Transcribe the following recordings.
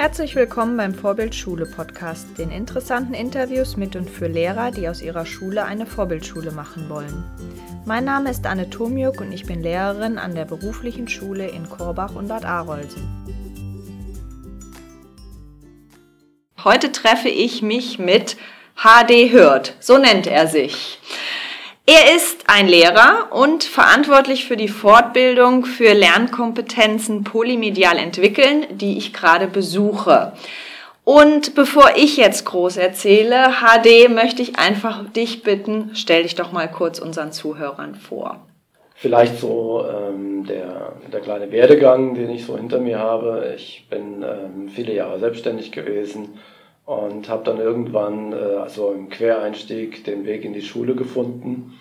Herzlich willkommen beim Vorbildschule Podcast, den interessanten Interviews mit und für Lehrer, die aus ihrer Schule eine Vorbildschule machen wollen. Mein Name ist Anne Tomjuk und ich bin Lehrerin an der beruflichen Schule in Korbach und Bad Arolsen. Heute treffe ich mich mit HD Hürth, so nennt er sich. Er ist ein Lehrer und verantwortlich für die Fortbildung für Lernkompetenzen polymedial entwickeln, die ich gerade besuche. Und bevor ich jetzt groß erzähle, HD, möchte ich einfach dich bitten, stell dich doch mal kurz unseren Zuhörern vor. Vielleicht so ähm, der, der kleine Werdegang, den ich so hinter mir habe. Ich bin ähm, viele Jahre selbstständig gewesen und habe dann irgendwann, äh, also im Quereinstieg, den Weg in die Schule gefunden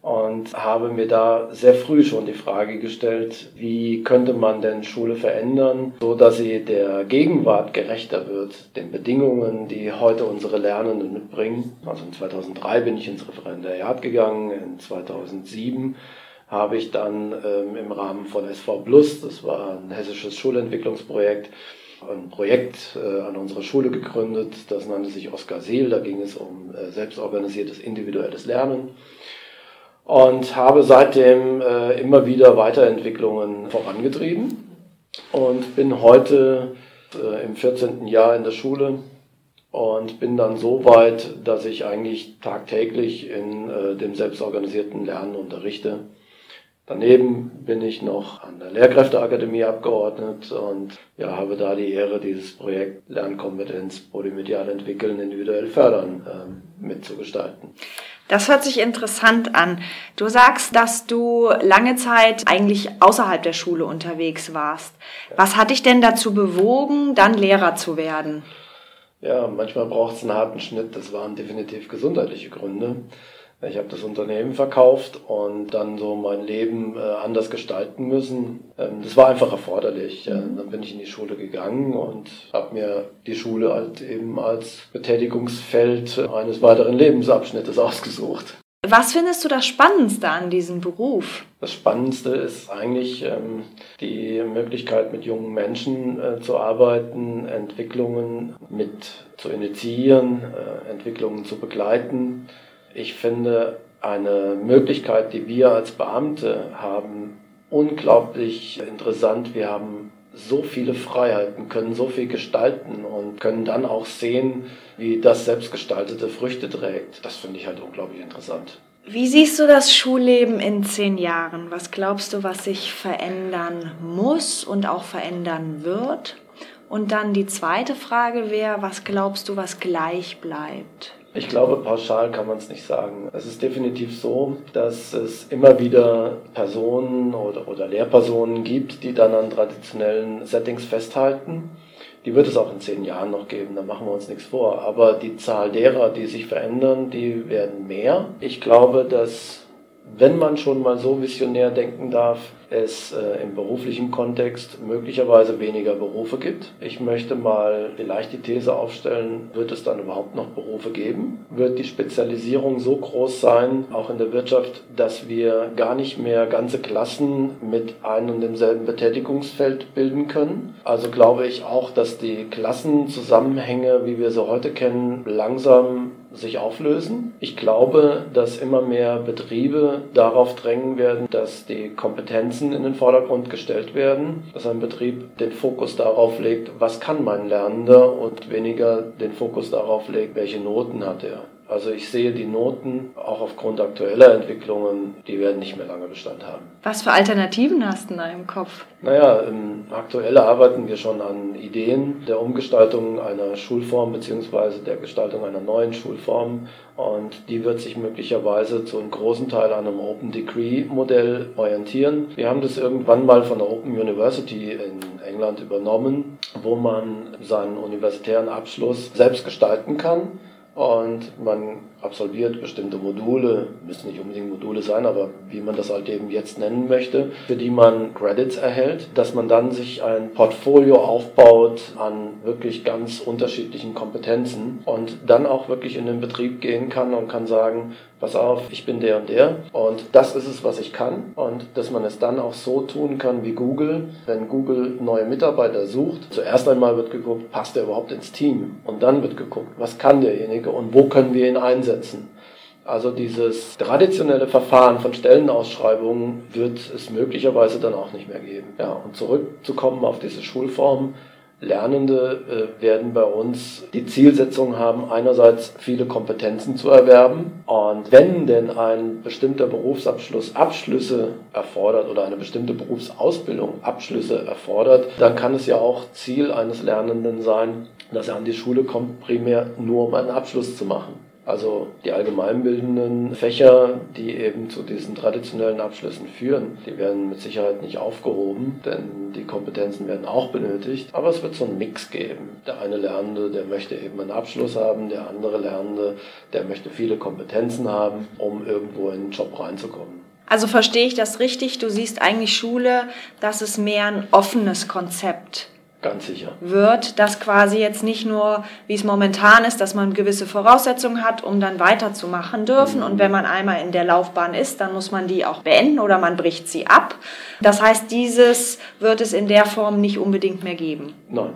und habe mir da sehr früh schon die Frage gestellt, wie könnte man denn Schule verändern, so dass sie der Gegenwart gerechter wird, den Bedingungen, die heute unsere Lernenden mitbringen. Also in 2003 bin ich ins Referendariat gegangen, in 2007 habe ich dann ähm, im Rahmen von SV Plus, das war ein hessisches Schulentwicklungsprojekt, ein Projekt äh, an unserer Schule gegründet, das nannte sich Oskar Seel, da ging es um äh, selbstorganisiertes individuelles Lernen. Und habe seitdem äh, immer wieder Weiterentwicklungen vorangetrieben. Und bin heute im 14. Jahr in der Schule. Und bin dann so weit, dass ich eigentlich tagtäglich in dem selbstorganisierten Lernen unterrichte Daneben bin ich noch an der Lehrkräfteakademie abgeordnet und ja, habe da die Ehre, dieses Projekt Lernkompetenz polymedial entwickeln, individuell fördern äh, mitzugestalten. Das hört sich interessant an. Du sagst, dass du lange Zeit eigentlich außerhalb der Schule unterwegs warst. Was hat dich denn dazu bewogen, dann Lehrer zu werden? Ja, manchmal braucht es einen harten Schnitt. Das waren definitiv gesundheitliche Gründe. Ich habe das Unternehmen verkauft und dann so mein Leben äh, anders gestalten müssen. Ähm, das war einfach erforderlich. Mhm. Dann bin ich in die Schule gegangen und habe mir die Schule halt eben als Betätigungsfeld eines weiteren Lebensabschnittes ausgesucht. Was findest du das Spannendste an diesem Beruf? Das Spannendste ist eigentlich ähm, die Möglichkeit, mit jungen Menschen äh, zu arbeiten, Entwicklungen mit zu initiieren, äh, Entwicklungen zu begleiten ich finde eine Möglichkeit, die wir als Beamte haben, unglaublich interessant. Wir haben so viele Freiheiten, können so viel gestalten und können dann auch sehen, wie das Selbstgestaltete Früchte trägt. Das finde ich halt unglaublich interessant. Wie siehst du das Schulleben in zehn Jahren? Was glaubst du, was sich verändern muss und auch verändern wird? Und dann die zweite Frage wäre, was glaubst du, was gleich bleibt? Ich glaube, pauschal kann man es nicht sagen. Es ist definitiv so, dass es immer wieder Personen oder, oder Lehrpersonen gibt, die dann an traditionellen Settings festhalten. Die wird es auch in zehn Jahren noch geben, da machen wir uns nichts vor. Aber die Zahl derer, die sich verändern, die werden mehr. Ich glaube, dass wenn man schon mal so visionär denken darf, es äh, im beruflichen Kontext möglicherweise weniger Berufe gibt. Ich möchte mal vielleicht die These aufstellen, wird es dann überhaupt noch Berufe geben? Wird die Spezialisierung so groß sein, auch in der Wirtschaft, dass wir gar nicht mehr ganze Klassen mit einem und demselben Betätigungsfeld bilden können? Also glaube ich auch, dass die Klassenzusammenhänge, wie wir sie heute kennen, langsam sich auflösen. Ich glaube, dass immer mehr Betriebe darauf drängen werden, dass die Kompetenzen in den Vordergrund gestellt werden, dass ein Betrieb den Fokus darauf legt, was kann mein Lernender und weniger den Fokus darauf legt, welche Noten hat er. Also ich sehe die Noten auch aufgrund aktueller Entwicklungen, die werden nicht mehr lange Bestand haben. Was für Alternativen hast du da im Kopf? Naja, aktuell arbeiten wir schon an Ideen der Umgestaltung einer Schulform beziehungsweise der Gestaltung einer neuen Schulform und die wird sich möglicherweise zu einem großen Teil an einem Open Degree Modell orientieren. Wir haben das irgendwann mal von der Open University in England übernommen, wo man seinen universitären Abschluss selbst gestalten kann und man absolviert bestimmte Module, müssen nicht unbedingt Module sein, aber wie man das halt eben jetzt nennen möchte, für die man Credits erhält, dass man dann sich ein Portfolio aufbaut an wirklich ganz unterschiedlichen Kompetenzen und dann auch wirklich in den Betrieb gehen kann und kann sagen, pass auf, ich bin der und der und das ist es, was ich kann und dass man es dann auch so tun kann wie Google. Wenn Google neue Mitarbeiter sucht, zuerst einmal wird geguckt, passt er überhaupt ins Team und dann wird geguckt, was kann derjenige und wo können wir ihn einsetzen. Also dieses traditionelle Verfahren von Stellenausschreibungen wird es möglicherweise dann auch nicht mehr geben. Ja, und zurückzukommen auf diese Schulform, Lernende äh, werden bei uns die Zielsetzung haben, einerseits viele Kompetenzen zu erwerben. Und wenn denn ein bestimmter Berufsabschluss Abschlüsse erfordert oder eine bestimmte Berufsausbildung Abschlüsse erfordert, dann kann es ja auch Ziel eines Lernenden sein, dass er an die Schule kommt, primär nur um einen Abschluss zu machen. Also die allgemeinbildenden Fächer, die eben zu diesen traditionellen Abschlüssen führen, die werden mit Sicherheit nicht aufgehoben, denn die Kompetenzen werden auch benötigt. Aber es wird so einen Mix geben. Der eine Lernende, der möchte eben einen Abschluss haben, der andere Lernende, der möchte viele Kompetenzen haben, um irgendwo in den Job reinzukommen. Also verstehe ich das richtig? Du siehst eigentlich Schule, das ist mehr ein offenes Konzept Ganz sicher. Wird, dass quasi jetzt nicht nur, wie es momentan ist, dass man gewisse Voraussetzungen hat, um dann weiterzumachen dürfen. Mhm. Und wenn man einmal in der Laufbahn ist, dann muss man die auch beenden oder man bricht sie ab. Das heißt, dieses wird es in der Form nicht unbedingt mehr geben. Nein.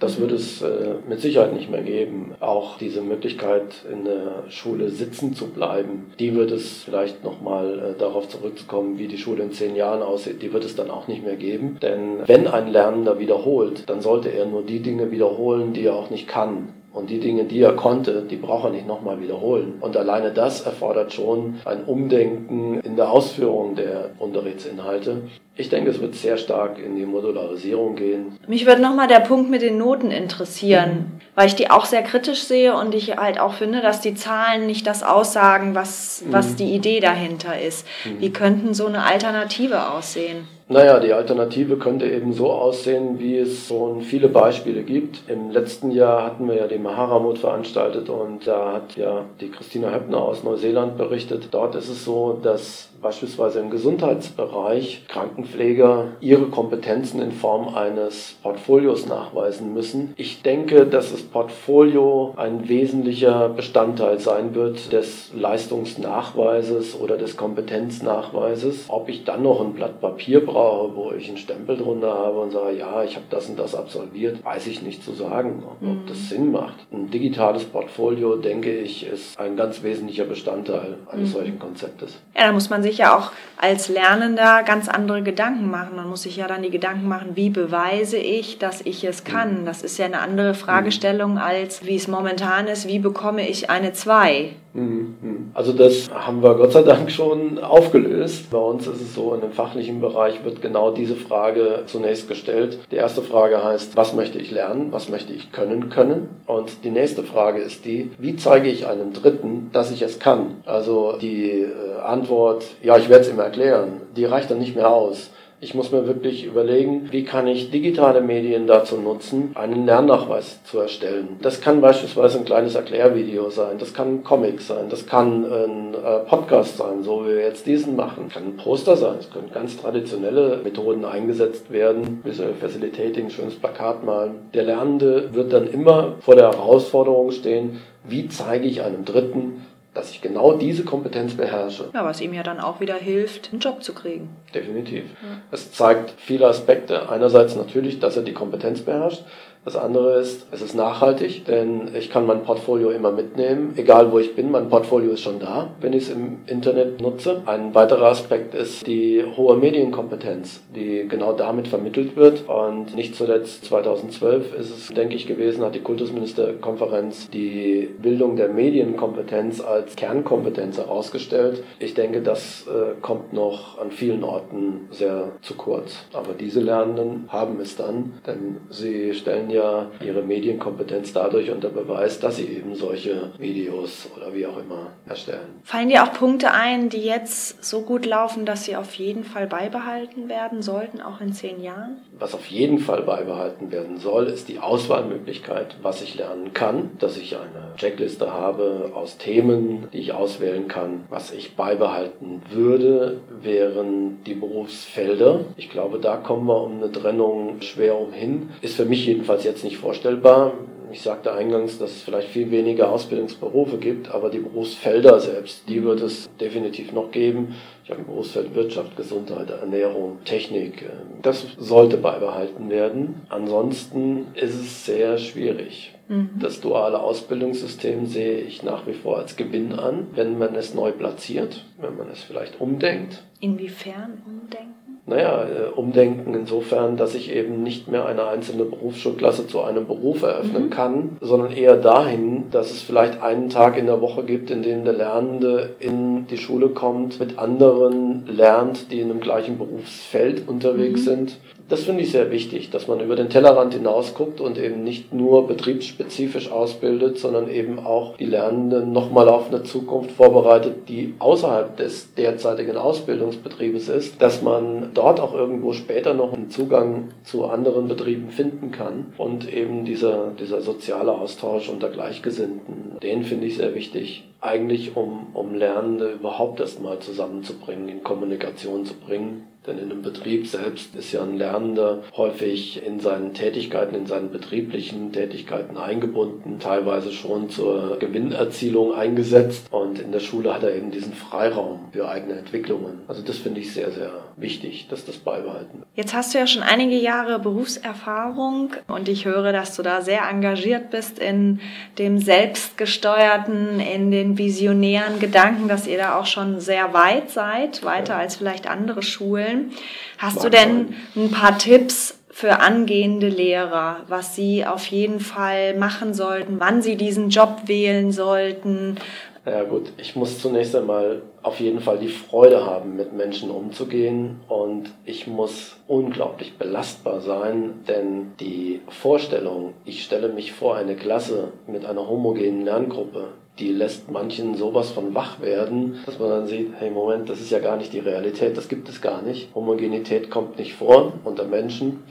Das wird es äh, mit Sicherheit nicht mehr geben. Auch diese Möglichkeit, in der Schule sitzen zu bleiben, die wird es vielleicht nochmal äh, darauf zurückzukommen, wie die Schule in zehn Jahren aussieht, die wird es dann auch nicht mehr geben. Denn wenn ein Lernender wiederholt, dann sollte er nur die Dinge wiederholen, die er auch nicht kann. Und die Dinge, die er konnte, die braucht er nicht nochmal wiederholen. Und alleine das erfordert schon ein Umdenken in der Ausführung der Unterrichtsinhalte. Ich denke, es wird sehr stark in die Modularisierung gehen. Mich würde nochmal der Punkt mit den Noten interessieren, mhm. weil ich die auch sehr kritisch sehe und ich halt auch finde, dass die Zahlen nicht das aussagen, was, mhm. was die Idee dahinter ist. Mhm. Wie könnten so eine Alternative aussehen? Naja, die Alternative könnte eben so aussehen, wie es schon viele Beispiele gibt. Im letzten Jahr hatten wir ja die Maharamut veranstaltet und da hat ja die Christina Höppner aus Neuseeland berichtet. Dort ist es so, dass beispielsweise im Gesundheitsbereich Krankenpfleger ihre Kompetenzen in Form eines Portfolios nachweisen müssen. Ich denke, dass das Portfolio ein wesentlicher Bestandteil sein wird des Leistungsnachweises oder des Kompetenznachweises. Ob ich dann noch ein Blatt Papier brauche, wo ich einen Stempel drunter habe und sage, ja, ich habe das und das absolviert, weiß ich nicht zu sagen, ob, mhm. das Sinn macht. Ein digitales Portfolio, denke ich, ist ein ganz wesentlicher Bestandteil eines mhm. solchen Konzeptes. Ja, da muss man sich sich ja auch als Lernender ganz andere Gedanken machen. Man muss sich ja dann die Gedanken machen, wie beweise ich, dass ich es kann. Das ist ja eine andere Fragestellung als wie es momentan ist, wie bekomme ich eine 2. Mhm. Also das haben wir Gott sei Dank schon aufgelöst. Bei uns ist es so, in dem fachlichen Bereich wird genau diese Frage zunächst gestellt. Die erste Frage heißt, was möchte ich lernen, was möchte ich können können? Und die nächste Frage ist die, wie zeige ich einem Dritten, dass ich es kann? Also die äh, Antwort, ja, ich werde es ihm erklären, die reicht dann nicht mehr aus. Ich muss mir wirklich überlegen, wie kann ich digitale Medien dazu nutzen, einen Lernnachweis zu erstellen. Das kann beispielsweise ein kleines Erklärvideo sein, das kann ein Comic sein, das kann ein äh, Podcast sein, so wie wir jetzt diesen machen. Kann ein Poster sein, es können ganz traditionelle Methoden eingesetzt werden, Visual Facilitating, schönes Plakat malen. Der Lernende wird dann immer vor der Herausforderung stehen, wie zeige ich einem Dritten, dass ich genau diese Kompetenz beherrsche. Ja, was ihm ja dann auch wieder hilft, einen Job zu kriegen. Definitiv. Ja. Es zeigt viele Aspekte. Einerseits natürlich, dass er die Kompetenz beherrscht. Das andere ist, es ist nachhaltig, denn ich kann mein Portfolio immer mitnehmen, egal wo ich bin. Mein Portfolio ist schon da, wenn ich es im Internet nutze. Ein weiterer Aspekt ist die hohe Medienkompetenz, die genau damit vermittelt wird. Und nicht zuletzt 2012 ist es, denke ich, gewesen, hat die Kultusministerkonferenz die Bildung der Medienkompetenz als Kernkompetenz herausgestellt. Ich denke, das äh, kommt noch an vielen Orten sehr zu kurz. Aber diese Lernenden haben es dann, denn sie stellen stellen ja ihre Medienkompetenz dadurch unter Beweis, dass sie eben solche Videos oder wie auch immer erstellen. Fallen dir auch Punkte ein, die jetzt so gut laufen, dass sie auf jeden Fall beibehalten werden sollten, auch in zehn Jahren? Was auf jeden Fall beibehalten werden soll, ist die Auswahlmöglichkeit, was ich lernen kann, dass ich eine Checkliste habe aus Themen, die ich auswählen kann. Was ich beibehalten würde, wären die Berufsfelder. Ich glaube, da kommen wir um eine Trennung schwer umhin. Ist für mich jedenfalls jetzt nicht vorstellbar. Ich sagte eingangs, dass es vielleicht viel weniger Ausbildungsberufe gibt, aber die Berufsfelder selbst, die wird es definitiv noch geben. Ich habe ein Berufsfeld Wirtschaft, Gesundheit, Ernährung, Technik. Das sollte beibehalten werden. Ansonsten ist es sehr schwierig. Mhm. Das duale Ausbildungssystem sehe ich nach wie vor als Gewinn an, wenn man es neu platziert, wenn man es vielleicht umdenkt. Inwiefern umdenken? Naja, äh, umdenken insofern, dass ich eben nicht mehr eine einzelne Berufsschulklasse zu einem Beruf eröffnen mhm. kann, sondern eher dahin, dass es vielleicht einen Tag in der Woche gibt, in dem der Lernende in die Schule kommt, mit anderen lernt, die in einem gleichen Berufsfeld unterwegs mhm. sind das finde ich sehr wichtig, dass man über den Tellerrand hinaus guckt und eben nicht nur betriebsspezifisch ausbildet, sondern eben auch die Lernenden nochmal auf eine Zukunft vorbereitet, die außerhalb des derzeitigen Ausbildungsbetriebes ist, dass man dort auch irgendwo später noch einen Zugang zu anderen Betrieben finden kann. Und eben dieser, dieser soziale Austausch unter Gleichgesinnten, den finde ich sehr wichtig eigentlich um, um Lernende überhaupt erstmal zusammenzubringen, in Kommunikation zu bringen denn in einem Betrieb selbst ist ja ein Lernender häufig in seinen Tätigkeiten, in seinen betrieblichen Tätigkeiten eingebunden, teilweise schon zur Gewinnerzielung eingesetzt. Und in der Schule hat er eben diesen Freiraum für eigene Entwicklungen. Also das finde ich sehr, sehr wichtig, dass das beibehalten. Jetzt hast du ja schon einige Jahre Berufserfahrung und ich höre, dass du da sehr engagiert bist in dem selbstgesteuerten, in den visionären Gedanken, dass ihr da auch schon sehr weit seid, weiter als vielleicht andere Schulen. Hast du denn ein paar Tipps für angehende Lehrer, was sie auf jeden Fall machen sollten, wann sie diesen Job wählen sollten? Ja gut, ich muss zunächst einmal auf jeden Fall die Freude haben, mit Menschen umzugehen und ich muss unglaublich belastbar sein, denn die Vorstellung, ich stelle mich vor eine Klasse mit einer homogenen Lerngruppe, die lässt manchen sowas von wach werden, dass man dann sieht, hey Moment, das ist ja gar nicht die Realität, das gibt es gar nicht. Homogenität kommt nicht vor unter Menschen,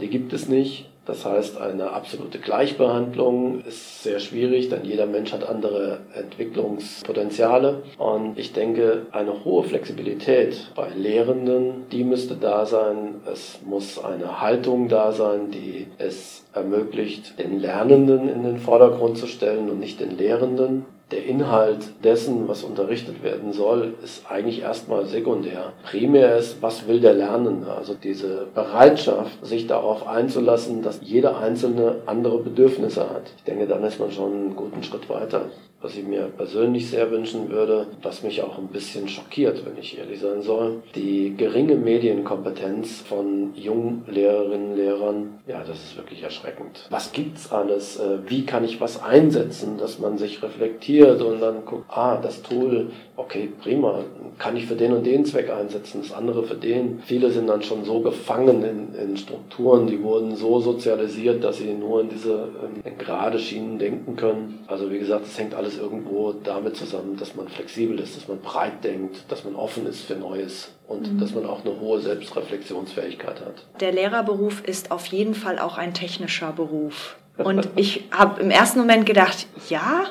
die gibt es nicht. Das heißt, eine absolute Gleichbehandlung ist sehr schwierig, denn jeder Mensch hat andere Entwicklungspotenziale. Und ich denke, eine hohe Flexibilität bei Lehrenden, die müsste da sein. Es muss eine Haltung da sein, die es ermöglicht, den Lernenden in den Vordergrund zu stellen und nicht den Lehrenden der Inhalt dessen, was unterrichtet werden soll, ist eigentlich erstmal sekundär. Primär ist, was will der Lernende? Also diese Bereitschaft, sich darauf einzulassen, dass jeder Einzelne andere Bedürfnisse hat. Ich denke, dann ist man schon einen guten Schritt weiter was ich mir persönlich sehr wünschen würde, was mich auch ein bisschen schockiert, wenn ich ehrlich sein soll. Die geringe Medienkompetenz von jungen Lehrerinnen und Lehrern, ja, das ist wirklich erschreckend. Was gibt's alles? Äh, wie kann ich was einsetzen, dass man sich reflektiert und dann guckt, ah, das Tool, okay, prima, kann ich für den und den Zweck einsetzen, das andere für den. Viele sind dann schon so gefangen in, in Strukturen, die wurden so sozialisiert, dass sie nur in diese in gerade Schienen denken können. Also wie gesagt, es hängt alles alles irgendwo damit zusammen, dass man flexibel ist, dass man breit denkt, dass man offen ist für Neues und mhm. dass man auch eine hohe Selbstreflexionsfähigkeit hat. Der Lehrerberuf ist auf jeden Fall auch ein technischer Beruf. Und ich habe im ersten Moment gedacht, ja.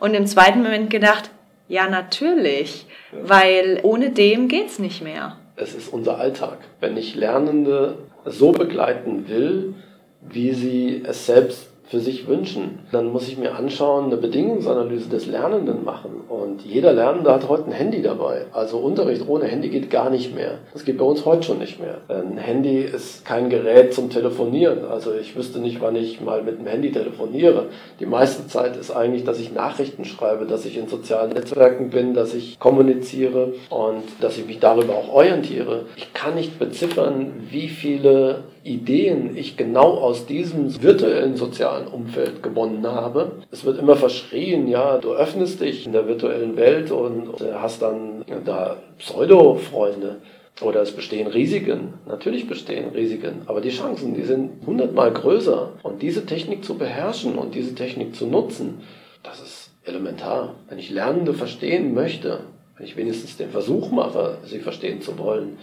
Und im zweiten Moment gedacht, ja, natürlich. Weil ohne dem geht es nicht mehr. Es ist unser Alltag. Wenn ich Lernende so begleiten will, wie sie es selbst für sich wünschen. Dann muss ich mir anschauen, eine Bedingungsanalyse des Lernenden machen. Und jeder Lernende hat heute ein Handy dabei. Also Unterricht ohne Handy geht gar nicht mehr. Das geht bei uns heute schon nicht mehr. Ein Handy ist kein Gerät zum Telefonieren. Also ich wüsste nicht, wann ich mal mit dem Handy telefoniere. Die meiste Zeit ist eigentlich, dass ich Nachrichten schreibe, dass ich in sozialen Netzwerken bin, dass ich kommuniziere und dass ich mich darüber auch orientiere. Ich kann nicht beziffern, wie viele Ideen ich genau aus diesem virtuellen sozialen Umfeld gewonnen habe. Es wird immer verschrien, ja, du öffnest dich in der virtuellen Welt und hast dann da Pseudo-Freunde. Oder es bestehen Risiken. Natürlich bestehen Risiken, aber die Chancen, die sind hundertmal größer. Und diese Technik zu beherrschen und diese Technik zu nutzen, das ist elementar. Wenn ich Lernende verstehen möchte, wenn ich wenigstens den Versuch mache, sie verstehen zu wollen,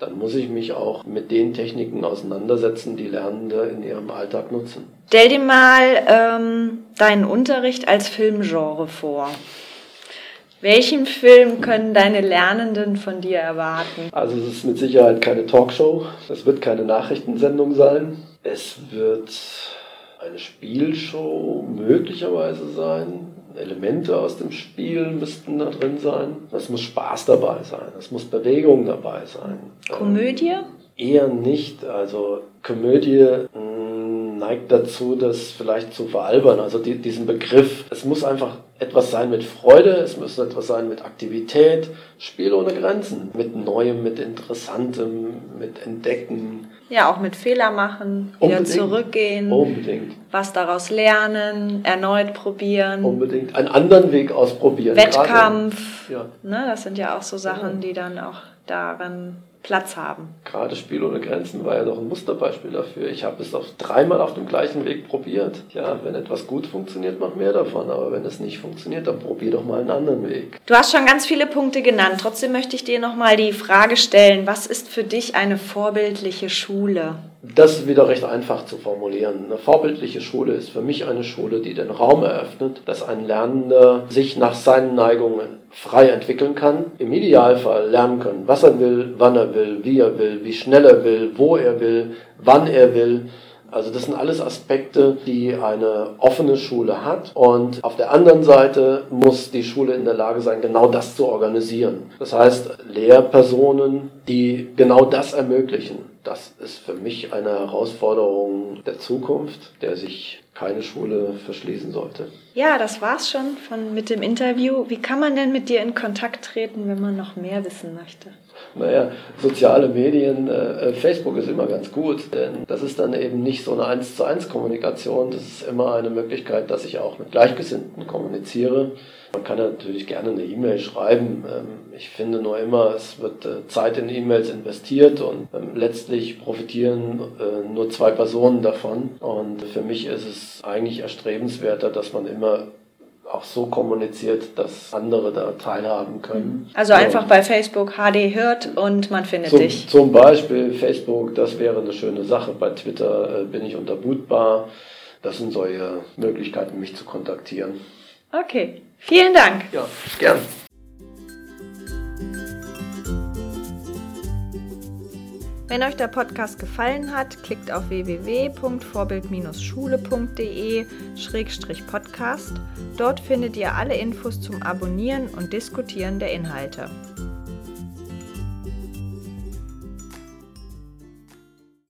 dann muss ich mich auch mit den Techniken auseinandersetzen, die Lernende in ihrem Alltag nutzen. Stell dir mal ähm, deinen Unterricht als Filmgenre vor. Welchen Film können deine Lernenden von dir erwarten? Also es ist mit Sicherheit keine Talkshow, es wird keine Nachrichtensendung sein, es wird eine Spielshow möglicherweise sein. Elemente aus dem Spiel müssten da drin sein. Es muss Spaß dabei sein, es muss Bewegung dabei sein. Komödie? Ähm, eher nicht. Also Komödie hm, neigt dazu, das vielleicht zu veralbern. Also die, diesen Begriff, es muss einfach etwas sein mit Freude, es muss etwas sein mit Aktivität, Spiel ohne Grenzen, mit Neuem, mit Interessantem, mit Entdecken. Ja, auch mit Fehler machen, wieder Unbedingt. zurückgehen. Unbedingt. Was daraus lernen, erneut probieren. Unbedingt. Einen anderen Weg ausprobieren. Wettkampf. ja. ne, das sind ja auch so Sachen, die dann auch darin Platz haben. Gerade Spiel ohne Grenzen war ja doch ein Musterbeispiel dafür. Ich habe es auf dreimal auf dem gleichen Weg probiert. Ja, wenn etwas gut funktioniert, mach mehr davon. Aber wenn es nicht funktioniert, dann probier doch mal einen anderen Weg. Du hast schon ganz viele Punkte genannt. Trotzdem möchte ich dir nochmal die Frage stellen, was ist für dich eine vorbildliche Schule? Das ist wieder recht einfach zu formulieren. Eine vorbildliche Schule ist für mich eine Schule, die den Raum eröffnet, dass ein Lernender sich nach seinen Neigungen frei entwickeln kann, im Idealfall lernen können, was er will, wann er will, wie er will, wie schnell er will, wo er will, wann er will. Also das sind alles Aspekte, die eine offene Schule hat. Und auf der anderen Seite muss die Schule in der Lage sein, genau das zu organisieren. Das heißt, Lehrpersonen, die genau das ermöglichen. Das ist für mich eine Herausforderung der Zukunft, der sich keine Schule verschließen sollte. Ja, das war's schon von, mit dem Interview. Wie kann man denn mit dir in Kontakt treten, wenn man noch mehr wissen möchte? Naja, soziale Medien, äh, Facebook ist immer ganz gut, denn das ist dann eben nicht so eine 1 zu 1 Kommunikation, das ist immer eine Möglichkeit, dass ich auch mit Gleichgesinnten kommuniziere. Man kann natürlich gerne eine E-Mail schreiben. Ähm, ich finde nur immer, es wird äh, Zeit in E-Mails investiert und ähm, letztlich profitieren äh, nur zwei Personen davon. Und für mich ist es eigentlich erstrebenswerter, dass man immer auch so kommuniziert, dass andere da teilhaben können. Also einfach bei Facebook HD hört und man findet zum, dich. Zum Beispiel Facebook, das wäre eine schöne Sache. Bei Twitter äh, bin ich unter Bootbar. Das sind solche Möglichkeiten, mich zu kontaktieren. Okay, vielen Dank. Ja, gern. Wenn euch der Podcast gefallen hat, klickt auf www.vorbild-schule.de-podcast. Dort findet ihr alle Infos zum Abonnieren und Diskutieren der Inhalte.